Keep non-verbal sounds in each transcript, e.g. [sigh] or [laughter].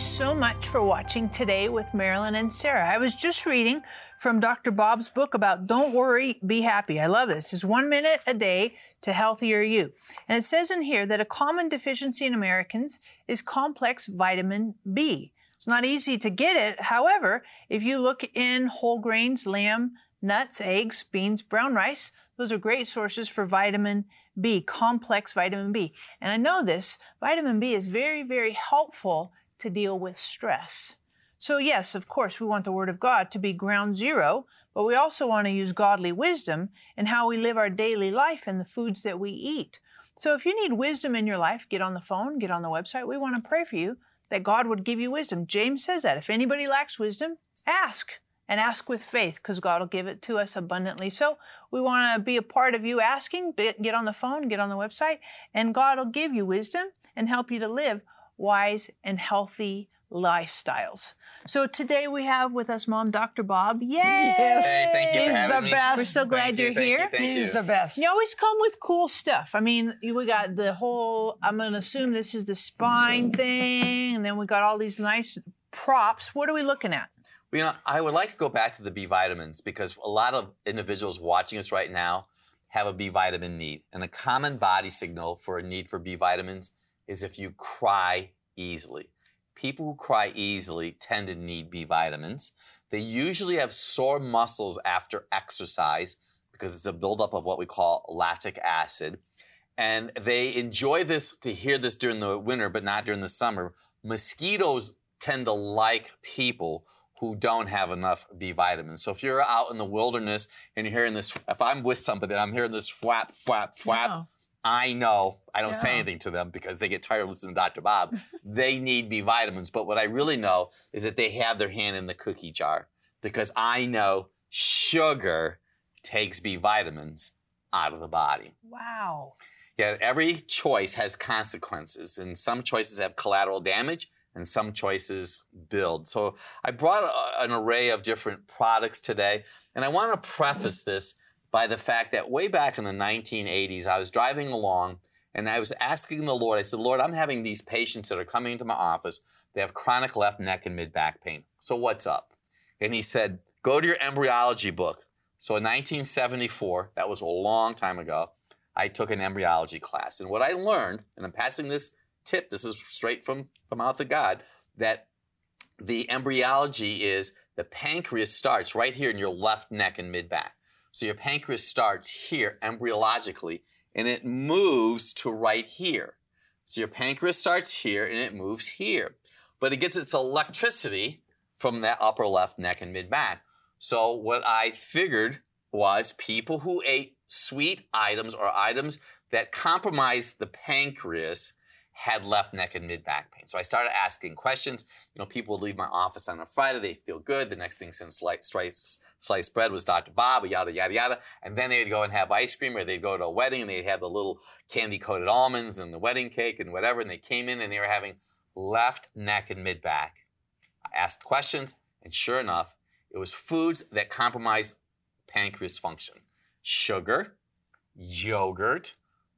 So much for watching today with Marilyn and Sarah. I was just reading from Dr. Bob's book about Don't Worry, Be Happy. I love this. It's one minute a day to healthier you. And it says in here that a common deficiency in Americans is complex vitamin B. It's not easy to get it. However, if you look in whole grains, lamb, nuts, eggs, beans, brown rice, those are great sources for vitamin B, complex vitamin B. And I know this, vitamin B is very, very helpful to deal with stress. So, yes, of course, we want the Word of God to be ground zero, but we also want to use godly wisdom in how we live our daily life and the foods that we eat. So, if you need wisdom in your life, get on the phone, get on the website. We want to pray for you that God would give you wisdom. James says that. If anybody lacks wisdom, ask and ask with faith because God will give it to us abundantly. So we want to be a part of you asking. Get on the phone, get on the website, and God will give you wisdom and help you to live wise and healthy lifestyles. So today we have with us mom Dr. Bob. Yay! Yes. Hey, thank you He's for having the me. best. We're so glad Thank you, you're thank you, here. thank He's you. the best. You always come with cool stuff. I mean, we got the whole, I'm going to assume this is the spine thing, and then we got all these nice props. What are we looking at? You know, I would like to go back to the B vitamins because a lot of individuals watching us right now have a B vitamin need. And a common body signal for a need for B vitamins is if you cry easily. People who cry easily tend to need B vitamins. They usually have sore muscles after exercise because it's a buildup of what we call lactic acid. And they enjoy this to hear this during the winter, but not during the summer. Mosquitoes tend to like people who don't have enough B vitamins. So if you're out in the wilderness and you're hearing this, if I'm with somebody and I'm hearing this flap, flap, flap. I know I don't say anything to them because they get tired of listening to Dr. Bob. [laughs] they need B vitamins. But what I really know is that they have their hand in the cookie jar because I know sugar takes B vitamins out of the body. Wow. Yeah, every choice has consequences, and some choices have collateral damage, and some choices build. So I brought a- an array of different products today, and I want to preface this by the fact that way back in the 1980s, I was driving along and I was asking the Lord, I said, Lord, I'm having these patients that are coming into my office. They have chronic left neck and mid back pain. So what's up? And he said, go to your embryology book. So in 1974, that was a long time ago, I took an embryology class. And what I learned, and I'm passing this tip, this is straight from the mouth of God, that the embryology is the pancreas starts right here in your left neck and mid back. So your pancreas starts here embryologically and it moves to right here. So your pancreas starts here and it moves here. But it gets its electricity from that upper left neck and mid back. So what I figured was people who ate sweet items or items that compromised the pancreas had left neck and mid back pain. So I started asking questions. You know, people would leave my office on a Friday, they feel good. The next thing since sliced, sliced, sliced bread was Dr. Bob, yada, yada, yada. And then they'd go and have ice cream or they'd go to a wedding and they'd have the little candy coated almonds and the wedding cake and whatever. And they came in and they were having left neck and mid back. I asked questions and sure enough, it was foods that compromise pancreas function. Sugar, yogurt,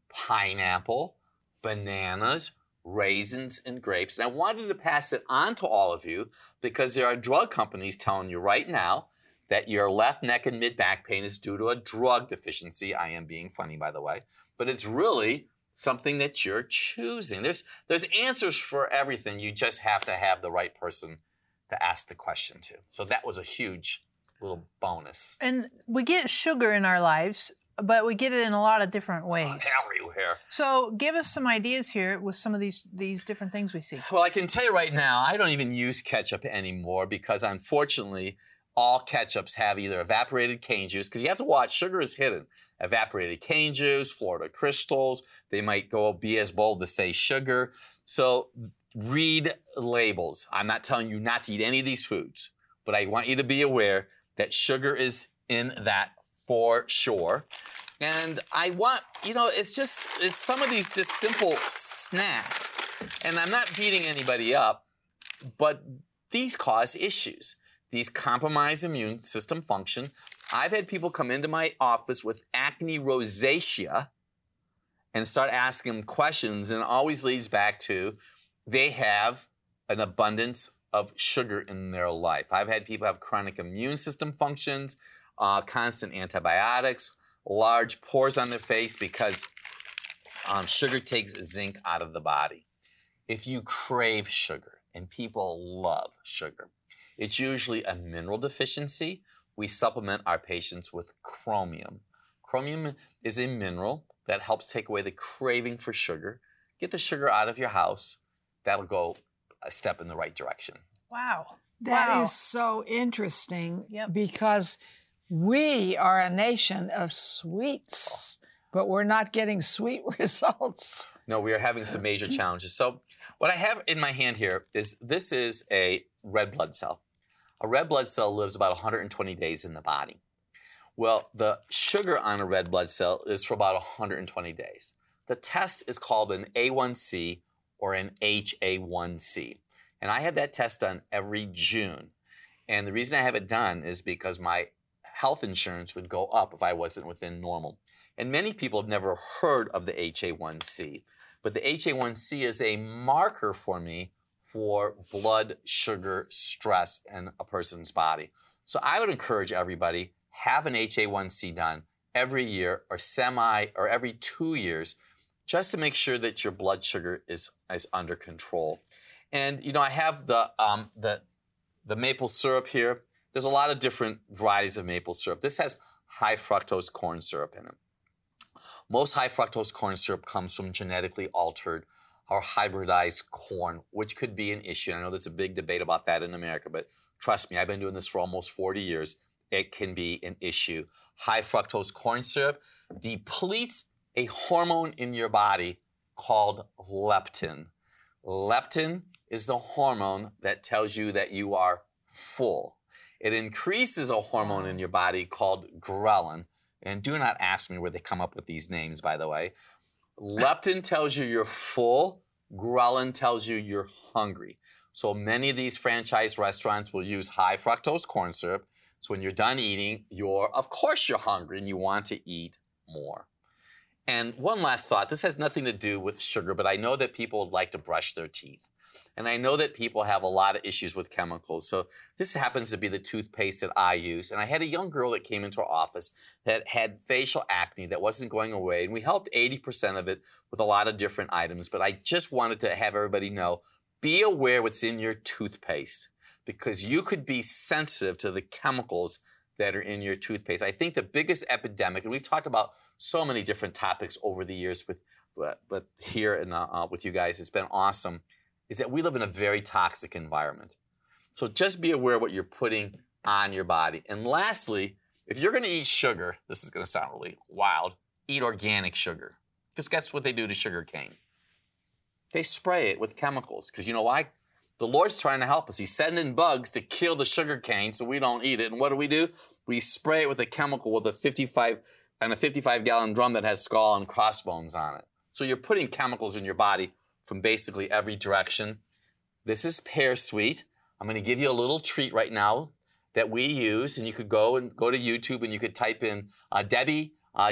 pineapple, bananas, raisins, and grapes. And I wanted to pass it on to all of you because there are drug companies telling you right now that your left neck and mid back pain is due to a drug deficiency. I am being funny, by the way, but it's really something that you're choosing. There's there's answers for everything. You just have to have the right person to ask the question to. So that was a huge little bonus. And we get sugar in our lives, but we get it in a lot of different uh, ways. Everywhere. So give us some ideas here with some of these these different things we see. Well, I can tell you right now, I don't even use ketchup anymore because unfortunately, all ketchups have either evaporated cane juice, because you have to watch, sugar is hidden. Evaporated cane juice, Florida crystals, they might go be as bold to say sugar. So read labels. I'm not telling you not to eat any of these foods, but I want you to be aware that sugar is in that for sure. And I want, you know, it's just, it's some of these just simple snacks. And I'm not beating anybody up, but these cause issues. These compromise immune system function. I've had people come into my office with acne rosacea and start asking them questions, and it always leads back to they have an abundance of sugar in their life. I've had people have chronic immune system functions, uh, constant antibiotics, large pores on their face because um, sugar takes zinc out of the body. If you crave sugar, and people love sugar, it's usually a mineral deficiency. We supplement our patients with chromium. Chromium is a mineral that helps take away the craving for sugar. Get the sugar out of your house. That'll go a step in the right direction. Wow. That is wow. so interesting Yep. because we are a nation of sweets, but we're not getting sweet [laughs] results. No, we are having some major challenges. So, what I have in my hand here is this is a red blood cell. A red blood cell lives about 120 days in the body. Well, the sugar on a red blood cell is for about 120 days. The test is called an A1C or an HA1C. And I have that test done every June. And the reason I have it done is because my health insurance would go up if I wasn't within normal. And many people have never heard of the HA1C. But the HA1C is a marker for me for blood sugar stress in a person's body. So I would encourage everybody have an HA1C done every year or semi or every 2 years just to make sure that your blood sugar is is under control. And you know, I have the um, the the maple syrup here. There's a lot of different varieties of maple syrup. This has high fructose corn syrup in it. Most high fructose corn syrup comes from genetically altered or hybridized corn, which could be an issue. I know there's a big debate about that in America, but trust me, I've been doing this for almost 40 years. It can be an issue. High fructose corn syrup depletes a hormone in your body called leptin. Leptin is the hormone that tells you that you are full. It increases a hormone in your body called ghrelin. And do not ask me where they come up with these names, by the way. Leptin tells you you're full, ghrelin tells you you're hungry. So many of these franchise restaurants will use high fructose corn syrup. So when you're done eating, you're, of course, you're hungry and you want to eat more. And one last thought this has nothing to do with sugar, but I know that people like to brush their teeth. And I know that people have a lot of issues with chemicals. So this happens to be the toothpaste that I use. And I had a young girl that came into our office that had facial acne that wasn't going away. And we helped 80% of it with a lot of different items. But I just wanted to have everybody know be aware what's in your toothpaste because you could be sensitive to the chemicals that are in your toothpaste. I think the biggest epidemic, and we've talked about so many different topics over the years with, but, but here and uh, with you guys, it's been awesome, is that we live in a very toxic environment. So just be aware of what you're putting on your body. And lastly, if you're going to eat sugar, this is going to sound really wild, eat organic sugar. Because guess what they do to sugar cane? They spray it with chemicals. Because you know why? The Lord's trying to help us. He's sending bugs to kill the sugar cane so we don't eat it. And what do we do? We spray it with a chemical with a 55 and a 55 gallon drum that has skull and crossbones on it. So you're putting chemicals in your body from basically every direction. This is pear sweet. I'm going to give you a little treat right now that we use, and you could go and go to YouTube and you could type in uh, Debbie uh,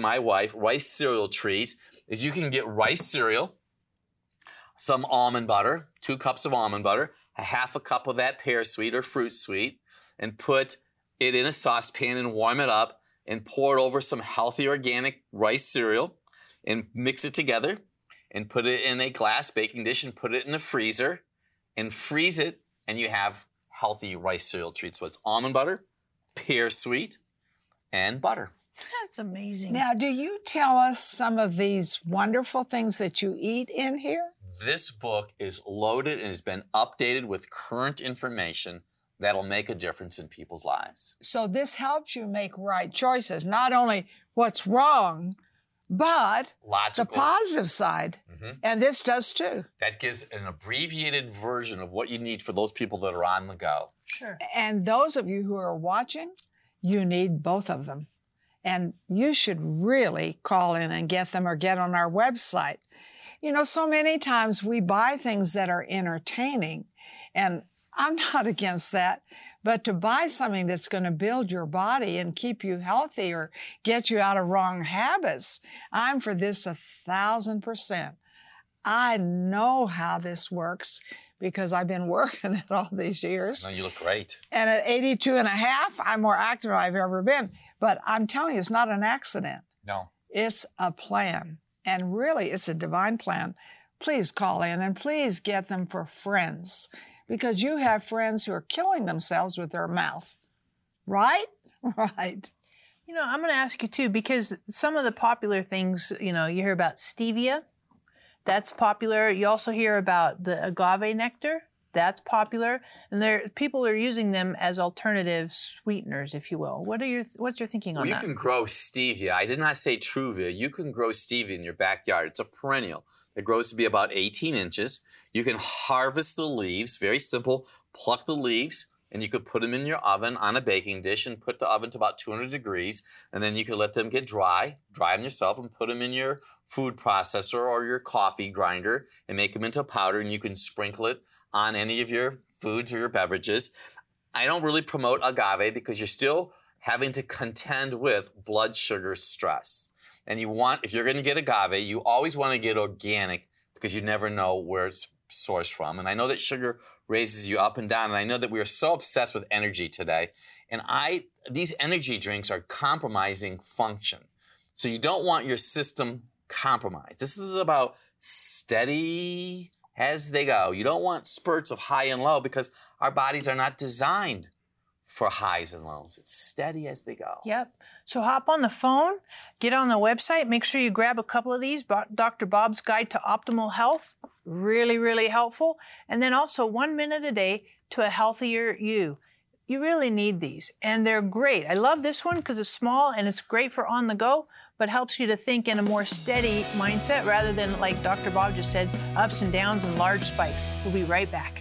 my wife, rice cereal treat. Is you can get rice cereal, some almond butter, two cups of almond butter, a half a cup of that pear sweet or fruit sweet, and put it in a saucepan and warm it up and pour it over some healthy organic rice cereal and mix it together and put it in a glass baking dish and put it in the freezer and freeze it and you have healthy rice cereal treats. So it's almond butter, pear sweet, and butter. That's amazing. Now, do you tell us some of these wonderful things that you eat in here? This book is loaded and has been updated with current information that'll make a difference in people's lives. So, this helps you make right choices, not only what's wrong, but the Logical. positive side. Mhm. And this does too. That gives an abbreviated version of what you need for those people that are on the go. Sure. And those of you who are watching, you need both of them. And you should really call in and get them or get on our website. You know, so many times we buy things that are entertaining, and I'm [laughs] not against that. But to buy something that's going to build your body and keep you healthy or get you out of wrong habits, I'm for this a thousand percent. I know how this works because I've been [laughs] working it all these years. No, you look great. And at 82 and a half, I'm more active than I've ever been. But I'm telling you, it's not an accident. No. It's a plan. And really, it's a divine plan. Please call in and please get them for friends because you have friends who are killing themselves with their mouth. Right? [laughs] Right. You know, I'm going to ask you too because some of the popular things, you know, you hear about stevia. That's popular. You also hear about the agave nectar. That's popular, and there people are using them as alternative sweeteners, if you will. What are your what's your thinking on well, you that? can grow stevia. I did not say truvia. You can grow stevia in your backyard. It's a perennial. It grows to be about 18 inches. You can harvest the leaves. Very simple. Pluck the leaves, and you could put them in your oven on a baking dish and put the oven to about 200 degrees. And then you could let them get dry, dry them yourself, and put them in your food processor or your coffee grinder and make them into powder. And you can sprinkle it on any of your foods or your beverages. I don't really promote agave because you're still having to contend with blood sugar stress. And you want, if you're going to get agave, you always want to get organic because you never know where it's sourced from. And I know that sugar raises you up and down. And I know that we are so obsessed with energy today. And I, these energy drinks are compromising function. So you don't want your system compromised. This is about steady as they go. You don't want spurts of high and low because our bodies are not designed for highs and lows. It's steady as they go. Yep. So hop on the phone, get on the website, make sure you grab a couple of these. Dr. Bob's Guide to Optimal Health, really, really helpful. And then also one minute a day to a healthier you. You really need these, and they're great. I love this one because it's small and it's great for on the go, but helps you to think in a more steady mindset rather than, like Dr. Bob just said, ups and downs and large spikes. We'll be right back.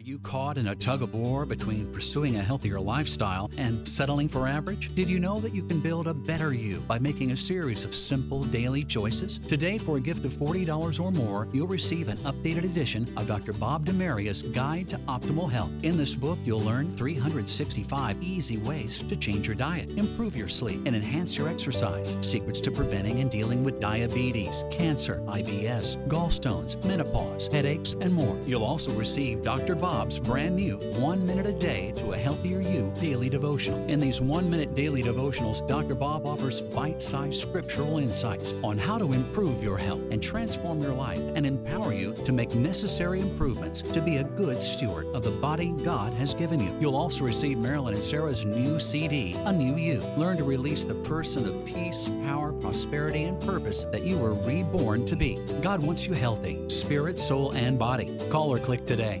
Are you caught in a tug of war between pursuing a healthier lifestyle and settling for average? Did you know that you can build a better you by making a series of simple daily choices? Today, for a gift of $40 or more, you'll receive an updated edition of Dr. Bob DeMaria's Guide to Optimal Health. In this book, you'll learn 365 easy ways to change your diet, improve your sleep, and enhance your exercise, secrets to preventing and dealing with diabetes, cancer, IBS, gallstones, menopause, headaches, and more. You'll also receive Dr. Bob Bob's brand new One Minute a Day to a Healthier You daily devotional. In these one minute daily devotionals, Dr. Bob offers bite sized scriptural insights on how to improve your health and transform your life and empower you to make necessary improvements to be a good steward of the body God has given you. You'll also receive Marilyn and Sarah's new CD, A New You. Learn to release the person of peace, power, prosperity, and purpose that you were reborn to be. God wants you healthy, spirit, soul, and body. Call or click today.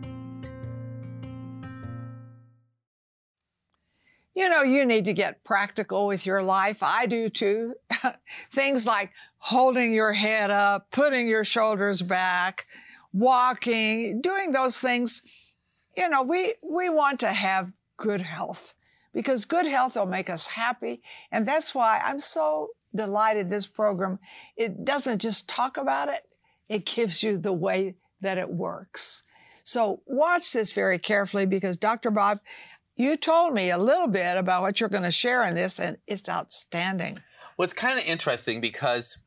You know, you need to get practical with your life. I do too. [laughs] Things like holding your head up, putting your shoulders back, walking, doing those things. You know, we, we want to have good health because good health will make us happy. And that's why I'm so delighted this program, it doesn't just talk about it, it gives you the way that it works. So watch this very carefully because Dr. Bob you told me a little bit about what you're going to share in this, and it's outstanding. Well, it's kind of interesting because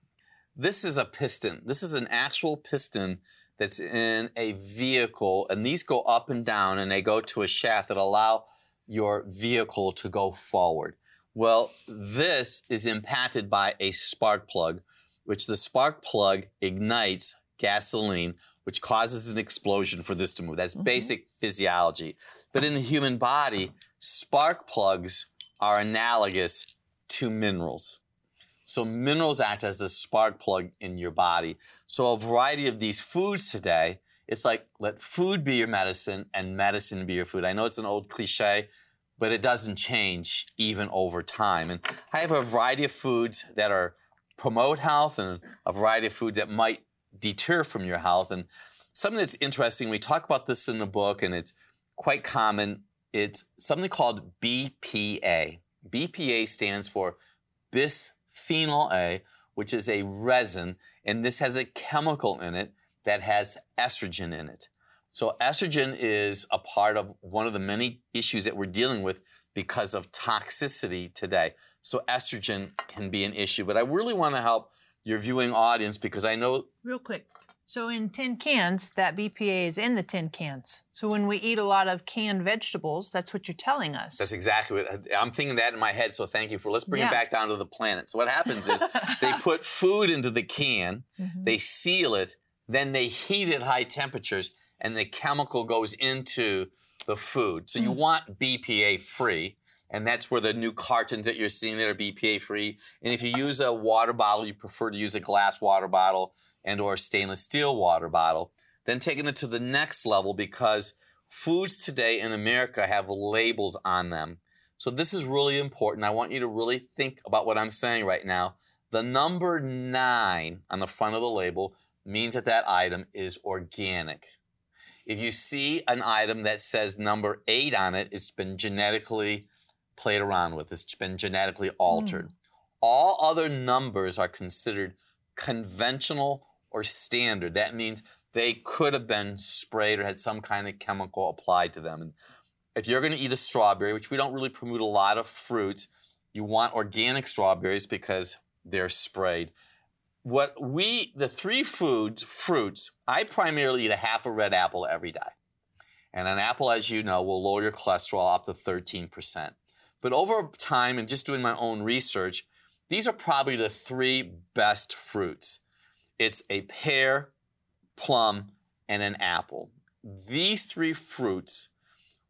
this is a piston. This is an actual piston that's in a vehicle, and these go up and down, and they go to a shaft that allow your vehicle to go forward. Well, this is impacted by a spark plug, which the spark plug ignites gasoline which causes an explosion for this to move. That's Mm-hmm. basic physiology. But in the human body, spark plugs are analogous to minerals. So minerals act as the spark plug in your body. So a variety of these foods today, it's like let food be your medicine and medicine be your food. I know it's an old cliche, but it doesn't change even over time. And I have a variety of foods that are promote health and a variety of foods that might deter from your health. And something that's interesting, we talk about this in the book and it's quite common. It's something called BPA. BPA stands for bisphenol A, which is a resin, and this has a chemical in it that has estrogen in it. So, estrogen is a part of one of the many issues that we're dealing with because of toxicity today. So, estrogen can be an issue, but I really want to help your viewing audience because I know Real quick. So in tin cans, that BPA is in the tin cans. So when we eat a lot of canned vegetables, that's what you're telling us. That's exactly what I'm thinking that in my head. So thank you for let's bring Yeah. it back down to the planet. So what happens is [laughs] they put food into the can, Mhm. they seal it, then they heat it at high temperatures, and the chemical goes into the food. So you want BPA free. And that's where the new cartons that you're seeing that are BPA free. And if you use a water bottle, you prefer to use a glass water bottle and or stainless steel water bottle. Then taking it to the next level because foods today in America have labels on them. So this is really important. I want you to really think about what I'm saying right now. The number nine on the front of the label means that that item is organic. If you see an item that says number eight on it, it's been genetically played around with. It's been genetically hmm. altered. All other numbers are considered conventional or standard. That means they could have been sprayed or had some kind of chemical applied to them. And if you're going to eat a strawberry, which we don't really promote a lot of fruits, you want organic strawberries because they're sprayed. What we, the three foods, fruits, I primarily eat a half a red apple every day. And an apple, as you know, will lower your cholesterol up to 13%. But over time and just doing my own research, these are probably the three best fruits. It's a pear, plum, and an apple. These three fruits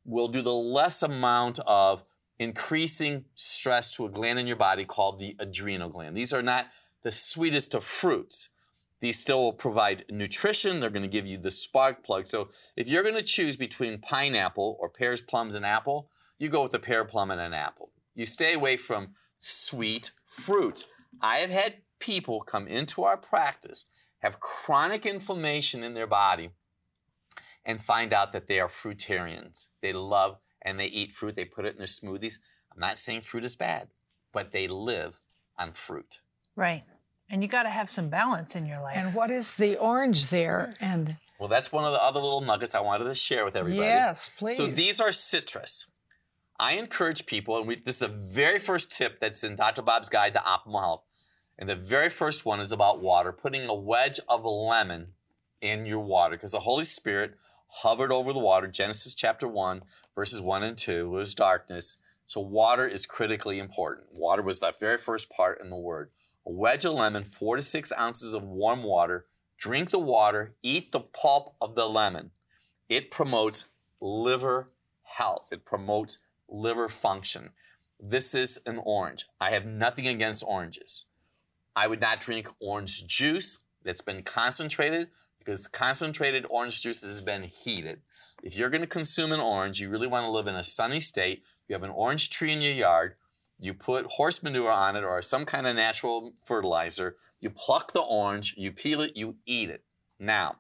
will do the less amount of increasing stress to a gland in your body called the adrenal gland. These are not the sweetest of fruits. These still will provide nutrition. They're going to give you the spark plug. So if you're going to choose between pineapple or pears, plums, and apple, you go with a pear, plum, and an apple. You stay away from sweet fruits. I have had people come into our practice have chronic inflammation in their body and find out that they are fruitarians. They love and they eat fruit. They put it in their smoothies. I'm not saying fruit is bad, but they live on fruit. Right. And you got to have some balance in your life. And what is the orange there? And Well, that's one of the other little nuggets I wanted to share with everybody. yes, please. So these are citrus. I encourage people, and we, this is the very first tip that's in Dr. Bob's Guide to Optimal Health. And the very first one is about water, putting a wedge of lemon in your water, because the Holy Spirit hovered over the water. Genesis chapter 1, verses 1 and 2 was darkness. So water is critically important. Water was that very first part in the word. A wedge of lemon, four to six ounces of warm water. Drink the water, eat the pulp of the lemon. It promotes liver health. It promotes liver function. This is an orange. I have nothing against oranges. I would not drink orange juice that's been concentrated because concentrated orange juice has been heated. If you're going to consume an orange, you really want to live in a sunny state. You have an orange tree in your yard. You put horse manure on it or some kind of natural fertilizer. You pluck the orange, you peel it, you eat it. Now,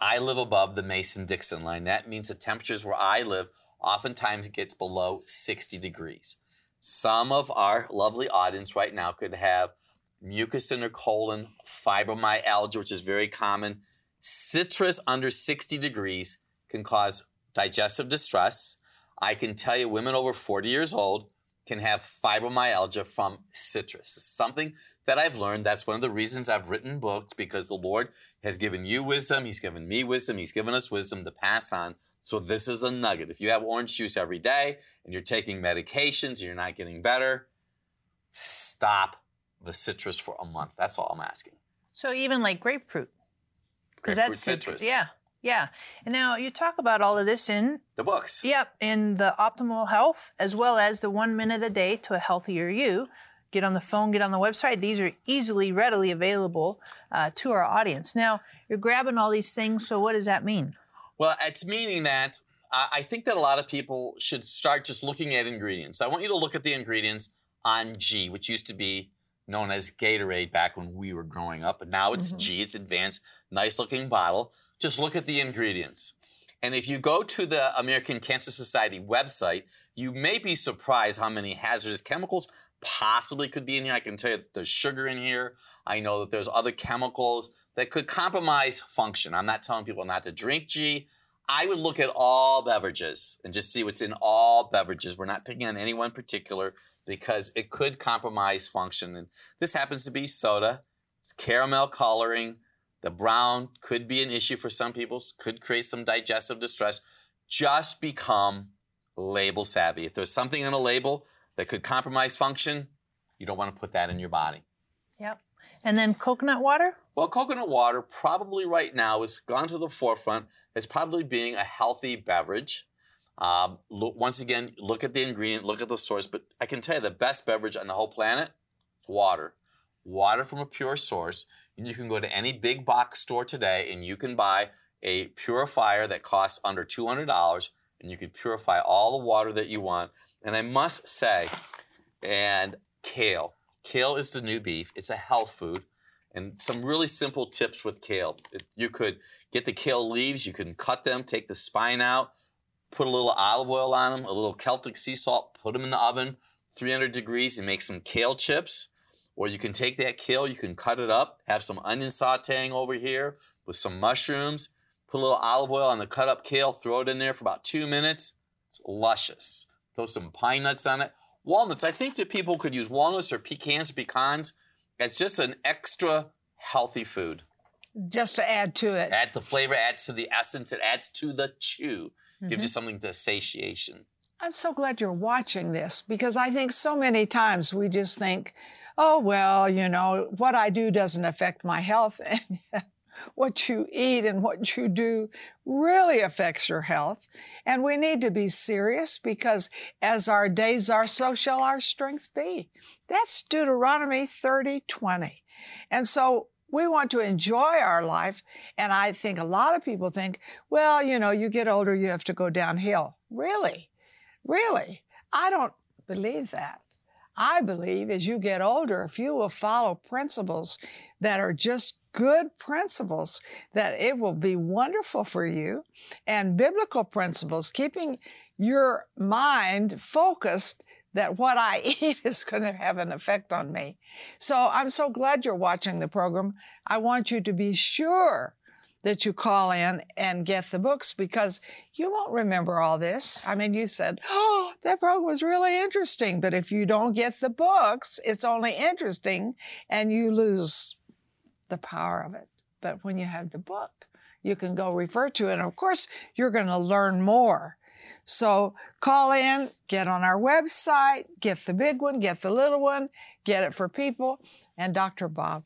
I live above the Mason Dixon line. That means the temperatures where I live oftentimes gets below 60 degrees. Some of our lovely audience right now could have mucus in their colon, fibromyalgia, which is very common. Citrus under 60 degrees can cause digestive distress. I can tell you, women over 40 years old can have fibromyalgia from citrus. It's something that I've learned. That's one of the reasons I've written books because the Lord has given you wisdom. He's given me wisdom. He's given us wisdom to pass on. So this is a nugget. If you have orange juice every day and you're taking medications and you're not getting better, stop the citrus for a month. That's all I'm asking. so even like grapefruit. because Grapefruit that's citrus. Yeah, yeah. And now you talk about all of this in The books. Yep, in the optimal health as well as the one minute a day to a healthier you. Get on the phone, get on the website. These are easily, readily available uh, to our audience. Now, you're grabbing all these things, so what does that mean? Well, it's meaning that uh, I think that a lot of people should start just looking at ingredients. I want you to look at the ingredients on G, which used to be known as Gatorade back when we were growing up, but now it's mm-hmm. G. It's advanced, nice looking bottle. Just look at the ingredients. And if you go to the American Cancer Society website, you may be surprised how many hazardous chemicals possibly could be in here. I can tell you that there's sugar in here. I know that there's other chemicals that could compromise function. I'm not telling people not to drink G. I would look at all beverages and just see what's in all beverages. We're not picking on any one particular because it could compromise function. And this happens to be soda. It's caramel coloring. The brown could be an issue for some people, could create some digestive distress. Just become label savvy. If there's something in a label that could compromise function, you don't want to put that in your body. Yep. And then coconut water? Well, coconut water probably right now has gone to the forefront as probably being a healthy beverage. Um, look, once again, look at the ingredient, look at the source. But I can tell you the best beverage on the whole planet water. Water from a pure source. And you can go to any big box store today and you can buy a purifier that costs under $200 and you can purify all the water that you want. And I must say, and kale. Kale is the new beef. It's a health food. And some really simple tips with kale. You could get the kale leaves, you can cut them, take the spine out, put a little olive oil on them, a little Celtic sea salt, put them in the oven, 300 degrees, and make some kale chips. Or you can take that kale, you can cut it up, have some onion sauteing over here with some mushrooms, put a little olive oil on the cut up kale, throw it in there for about two minutes. It's luscious. Throw some pine nuts on it. Walnuts, I think that people could use walnuts or pecans, pecans. It's just an extra healthy food. Just to add to it. Add the flavor, adds to the essence, it adds to the chew. Gives you mm-hmm. something to satiation. I'm so glad you're watching this because I think so many times we just think, oh, well, you know, what I do doesn't affect my health. [laughs] And what you eat and what you do really affects your health. And we need to be serious because as our days are, so shall our strength be. That's Deuteronomy 30 20. And so we want to enjoy our life. And I think a lot of people think, well, you know, you get older, you have to go downhill. Really? Really? I don't believe that. I believe as you get older, if you will follow principles that are just good principles, that it will be wonderful for you and biblical principles, keeping your mind focused that what I [laughs] eat is going to have an effect on me. So I'm so glad you're watching the program. I want you to be sure that you call in and get the books because you won't remember all this. I mean, you said, Oh, that program was really interesting. But if you don't get the books, it's only interesting and you lose the power of it. But when you have the book, you can go refer to it. And of course, you're going to learn more. So call in, get on our website, get the big one, get the little one, get it for people. And Dr. Bob,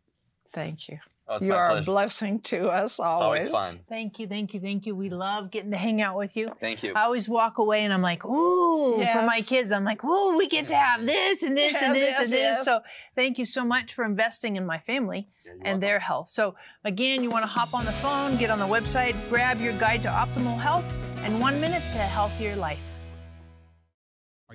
thank you. Oh, you my are a blessing to us always. It's always. always fun. Thank you, thank you, thank you. We love getting to hang out with you. Thank you. I always walk away and I'm like, ooh, for my kids, I'm like, ooh, we get to have this and this and this yes, and this. yes. So thank you so much for investing in my family and their health. So again, you want to hop on the phone, get on the website, grab your guide to optimal health and one minute to a healthier life.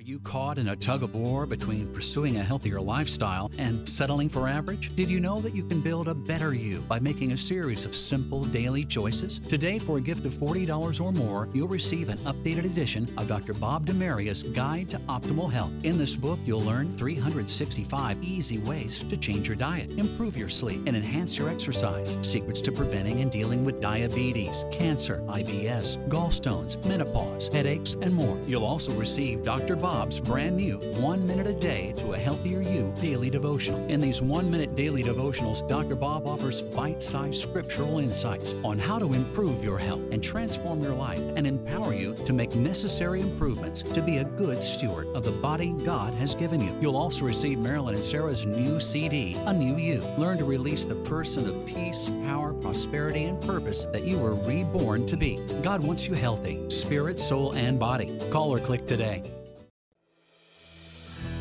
Are you caught in a tug of war between pursuing a healthier lifestyle and settling for average? Did you know that you can build a better you by making a series of simple daily choices? Today, for a gift of $40 or more, you'll receive an updated edition of Dr. Bob DeMaria's Guide to Optimal Health. In this book, you'll learn 365 easy ways to change your diet, improve your sleep, and enhance your exercise, secrets to preventing and dealing with diabetes, cancer, IBS, gallstones, menopause, headaches, and more. You'll also receive Dr. Bob's Bob's brand new One Minute a Day to a Healthier You daily devotional. In these one minute daily devotionals, Dr. Bob offers bite sized scriptural insights on how to improve your health and transform your life and empower you to make necessary improvements to be a good steward of the body God has given you. You'll also receive Marilyn and Sarah's new CD, A New You. Learn to release the person of peace, power, prosperity, and purpose that you were reborn to be. God wants you healthy, spirit, soul, and body. Call or click today.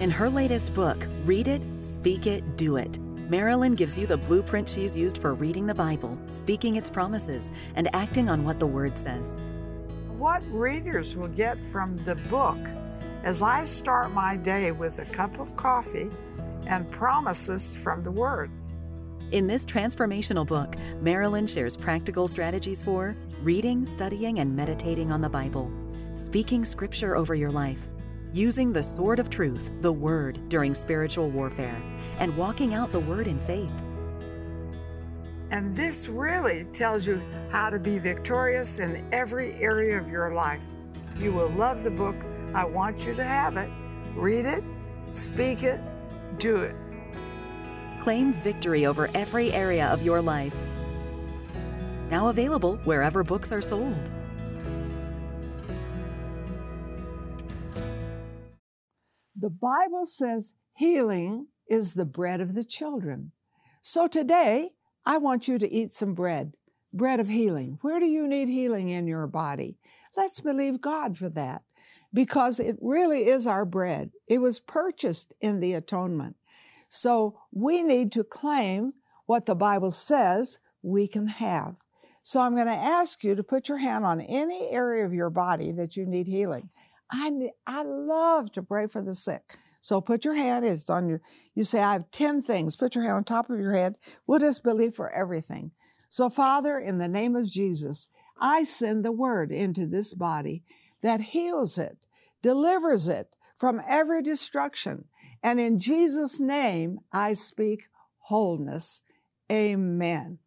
In her latest book, Read It, Speak It, Do It, Marilyn gives you the blueprint she's used for reading the Bible, speaking its promises, and acting on what the Word says. What readers will get from the book as I start my day with a cup of coffee and promises from the Word. In this transformational book, Marilyn shares practical strategies for reading, studying, and meditating on the Bible, speaking scripture over your life, using the sword of truth, the Word, during spiritual warfare, and walking out the Word in faith. And this really tells you how to be victorious in every area of your life. You will love the book. I want you to have it. Read it, speak it, do it. Claim victory over every area of your life. Now available wherever books are sold. The Bible says healing is the bread of the children. So today, I want you to eat some bread, bread of healing. Where do you need healing in your body? Let's believe God for that because it really is our bread. It was purchased in the atonement. So we need to claim what the Bible says we can have. So I'm going to ask you to put your hand on any area of your body that you need healing. I, I love to pray for the sick. So put your hand, it's on your, you say, I have 10 things. Put your hand on top of your head. We'll just believe for everything. So, Father, in the name of Jesus, I send the word into this body that heals it, delivers it from every destruction. And in Jesus' name, I speak wholeness. Amen.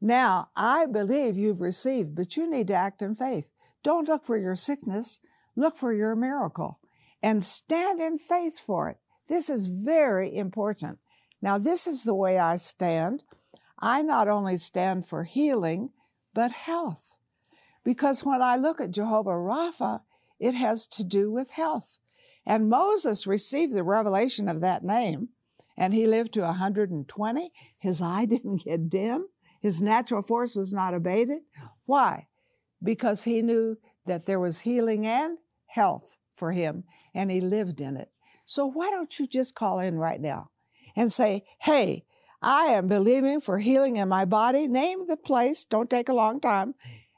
Now, I believe you've received, but you need to act in faith. Don't look for your sickness, look for your miracle and stand in faith for it. This is very important. Now, this is the way I stand. I not only stand for healing, but health. Because when I look at Jehovah Rapha, it has to do with health. And Moses received the revelation of that name, and he lived to 120. His eye [laughs] didn't get dim. His natural force was not abated. Why? Because he knew that there was healing and health for him, and he lived in it. So why don't you just call in right now and say, Hey, I am believing for healing in my body. Name the place, don't take a long time,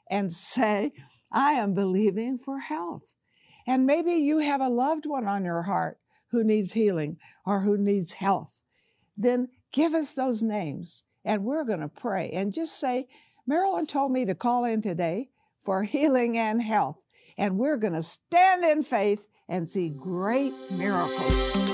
and say, I am believing for health. And maybe you have a loved one on your heart who needs healing or who needs health. Then give us those names and we're going to pray and just say, Marilyn told me to call in today for healing and health. And we're going to stand in faith and see great miracles.